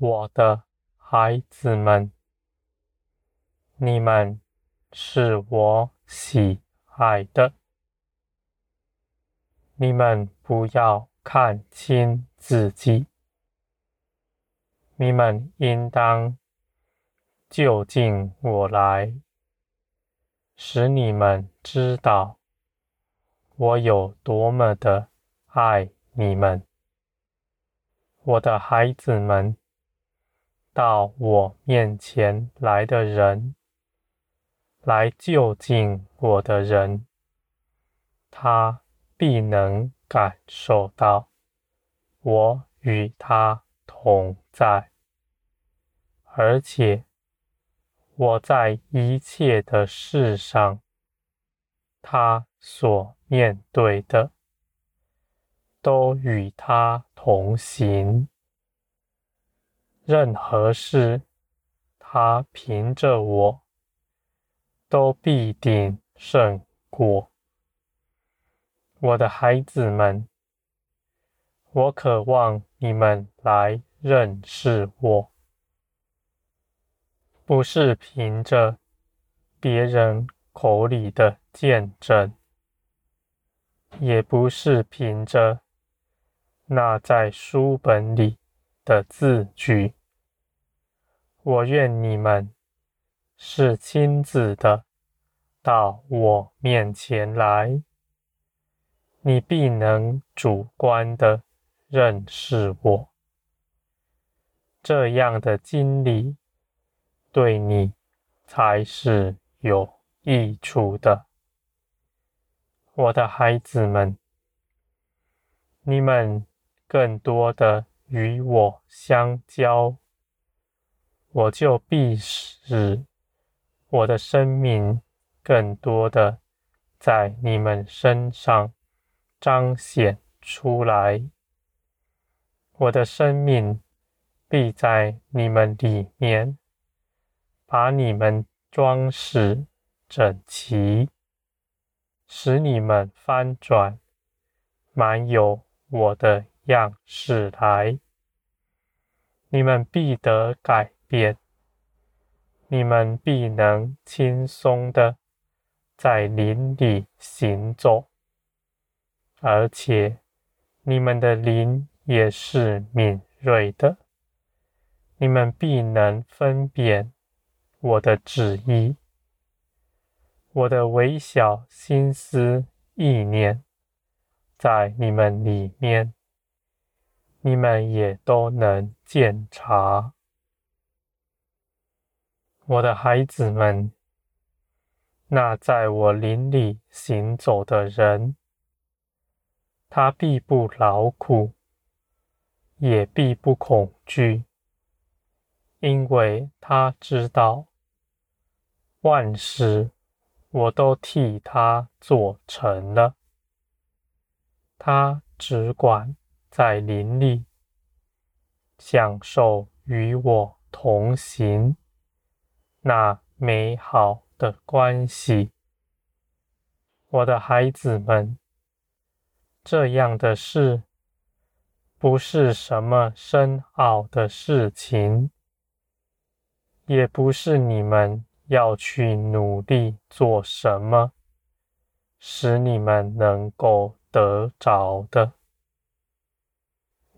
我的孩子们，你们是我喜爱的。你们不要看轻自己，你们应当就近我来，使你们知道我有多么的爱你们，我的孩子们。到我面前来的人，来就近我的人，他必能感受到我与他同在，而且我在一切的事上，他所面对的都与他同行。任何事，他凭着我，都必定胜过。我的孩子们，我渴望你们来认识我，不是凭着别人口里的见证，也不是凭着那在书本里的字句。我愿你们是亲自的到我面前来，你必能主观的认识我。这样的经历对你才是有益处的，我的孩子们，你们更多的与我相交。我就必使我的生命更多的在你们身上彰显出来，我的生命必在你们里面把你们装饰整齐，使你们翻转，满有我的样式来，你们必得改变，你们必能轻松的在林里行走，而且你们的灵也是敏锐的，你们必能分辨我的旨意，我的微小心思意念，在你们里面，你们也都能鉴察。我的孩子们，那在我林里行走的人，他必不劳苦，也必不恐惧，因为他知道万事我都替他做成了。他只管在林里享受与我同行。那美好的关系，我的孩子们，这样的事不是什么深奥的事情，也不是你们要去努力做什么，使你们能够得着的。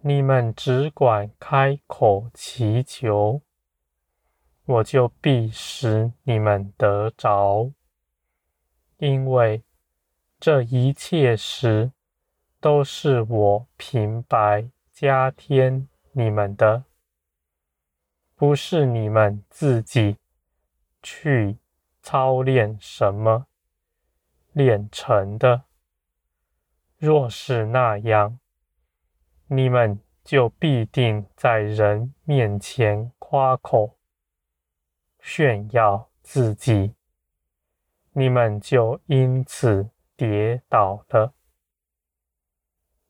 你们只管开口祈求。我就必使你们得着，因为这一切时都是我平白加添你们的，不是你们自己去操练什么练成的。若是那样，你们就必定在人面前夸口。炫耀自己，你们就因此跌倒了。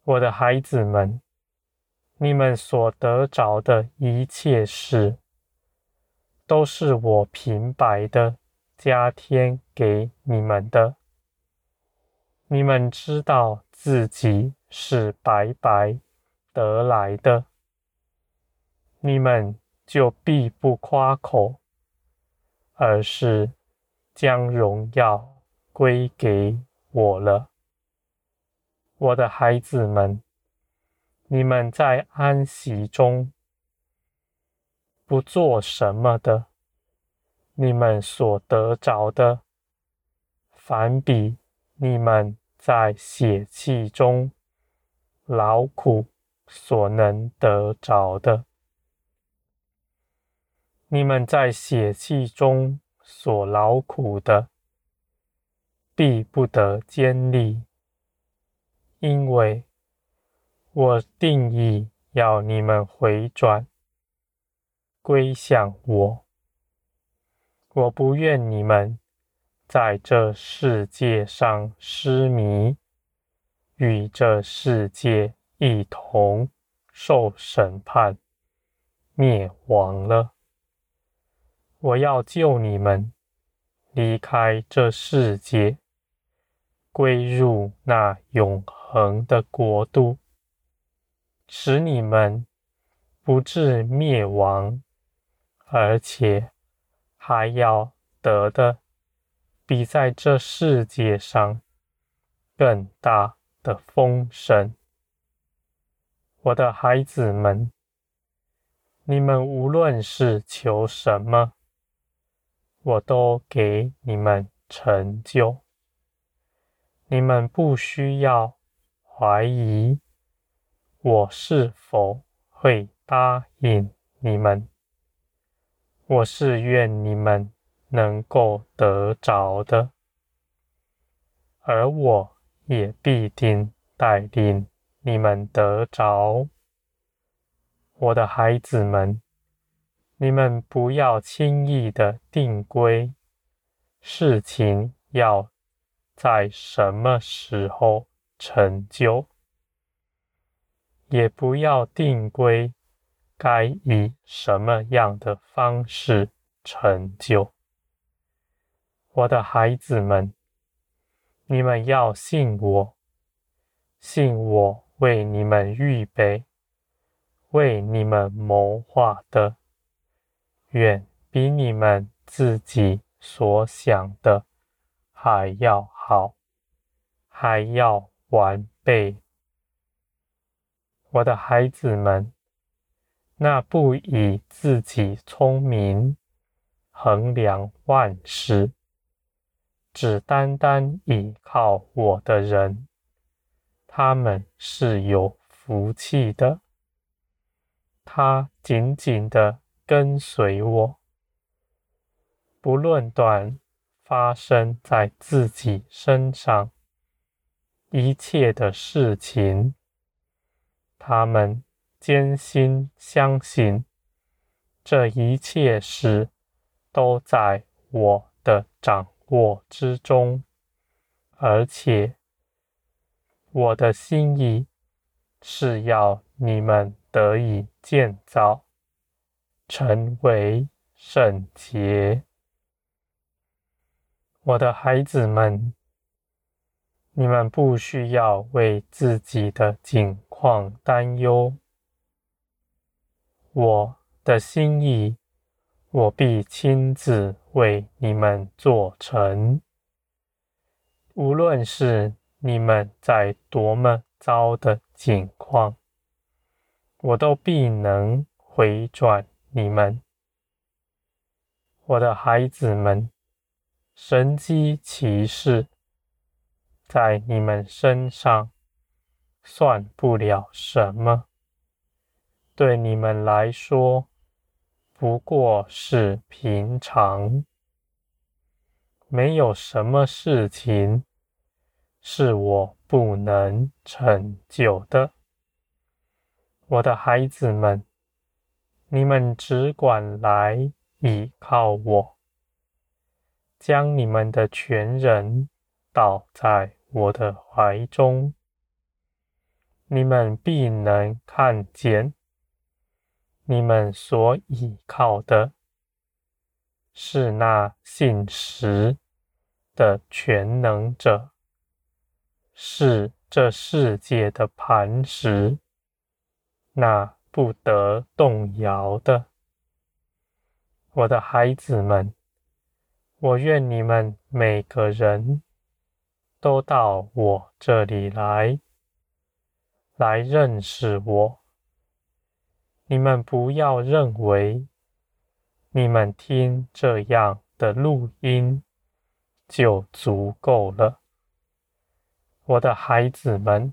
我的孩子们，你们所得着的一切事，都是我平白的加添给你们的。你们知道自己是白白得来的，你们就必不夸口，而是将荣耀归给我了。我的孩子们，你们在安息中不做什么的，你们所得着的，反比你们在血气中劳苦所能得着的。你们在血气中所劳苦的，必不得坚立，因为我定意要你们回转，归向我。我不愿你们在这世界上失迷，与这世界一同受审判，灭亡了。我要救你们离开这世界，归入那永恒的国度，使你们不致灭亡，而且还要得的比在这世界上更大的丰盛。我的孩子们，你们无论是求什么，我都给你们成就，你们不需要怀疑我是否会答应你们。我是愿你们能够得着的，而我也必定带领你们得着。我的孩子们。你们不要轻易的定规，事情要在什么时候成就，也不要定规该以什么样的方式成就。我的孩子们，你们要信我，信我为你们预备、为你们谋划的。远比你们自己所想的还要好，还要完备。我的孩子们，那不以自己聪明衡量万事，只单单依靠我的人，他们是有福气的。他紧紧的。跟随我，不论短发生在自己身上一切的事情，他们坚心相信这一切事都在我的掌握之中，而且我的心意是要你们得以建造。成为圣洁，我的孩子们，你们不需要为自己的境况担忧。我的心意，我必亲自为你们做成。无论是你们在多么糟的境况，我都必能回转。你们，我的孩子们，神机奇士在你们身上算不了什么，对你们来说不过是平常。没有什么事情是我不能成就的，我的孩子们。你们只管来倚靠我，将你们的全人倒在我的怀中，你们必能看见，你们所倚靠的是那信实的全能者，是这世界的磐石，那。不得动摇的，我的孩子们，我愿你们每个人都到我这里来，来认识我。你们不要认为，你们听这样的录音就足够了。我的孩子们，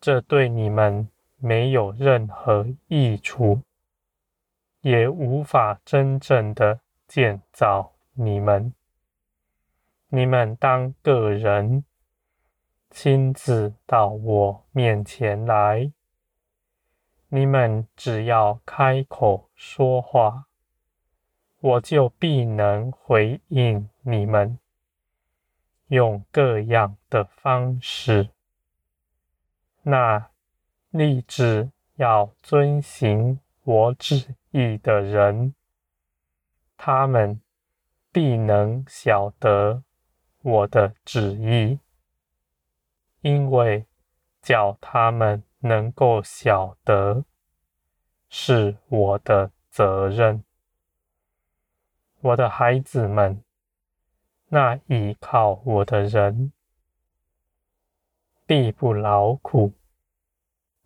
这对你们没有任何益处。也无法真正的建造你们。你们当个人亲自到我面前来，你们只要开口说话，我就必能回应你们，用各样的方式。那立志要遵行我旨意的人，他们必能晓得我的旨意，因为叫他们能够晓得是我的责任。我的孩子们，那倚靠我的人必不劳苦，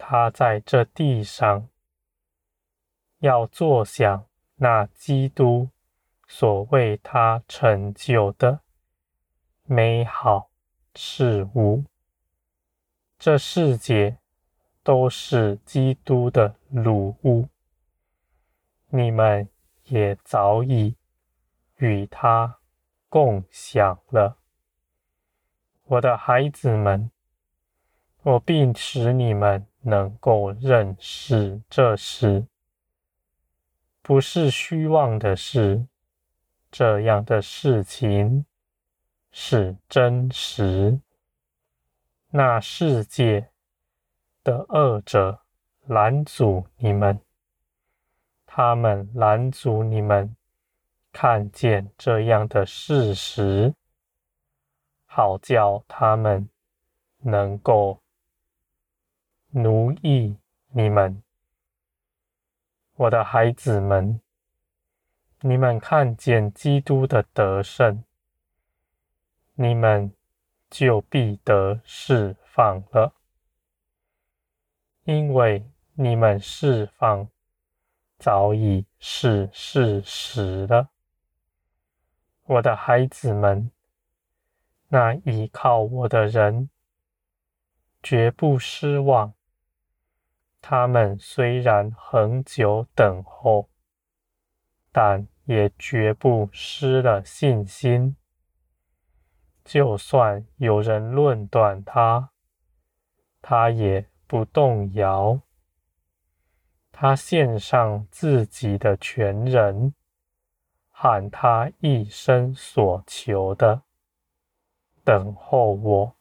他在这地上。要坐享那基督所为他成就的美好事物。这世界都是基督的鲁物，你们也早已与他共享了。我的孩子们，我必使你们能够认识这事。不是虚妄的事，这样的事情是真实。那世界的恶者拦阻你们，他们拦阻你们看见这样的事实，好叫他们能够奴役你们。我的孩子们，你们看见基督的得胜，你们就必得释放了，因为你们释放早已是事实了。我的孩子们，那倚靠我的人绝不失望。他们虽然很久等候，但也绝不失了信心。就算有人论断他，他也不动摇。他献上自己的全人，喊他一生所求的，等候我。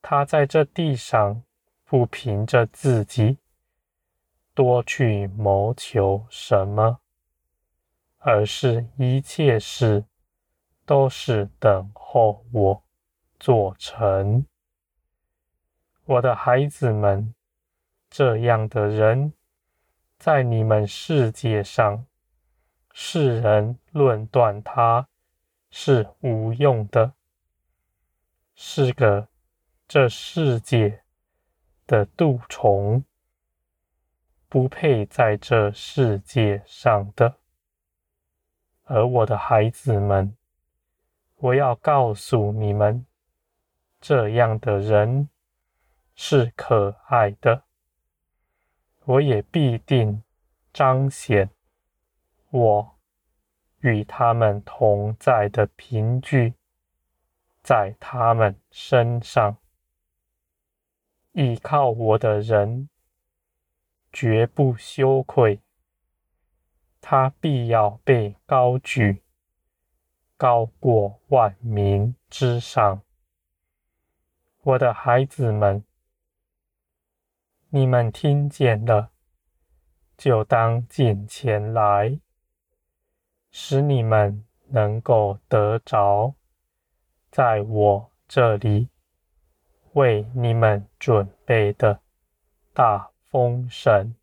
他在这地上。不凭着自己多去谋求什么，而是一切事都是等候我做成。我的孩子们，这样的人，在你们世界上，世人论断他是无用的，是个这世界。的蠹虫，不配在这世界上的。而我的孩子们，我要告诉你们，这样的人是可爱的。我也必定彰显我与他们同在的凭据，在他们身上。倚靠我的人，绝不羞愧。他必要被高举，高过万民之上。我的孩子们，你们听见了，就当进前来，使你们能够得着，在我这里。为你们准备的大丰盛。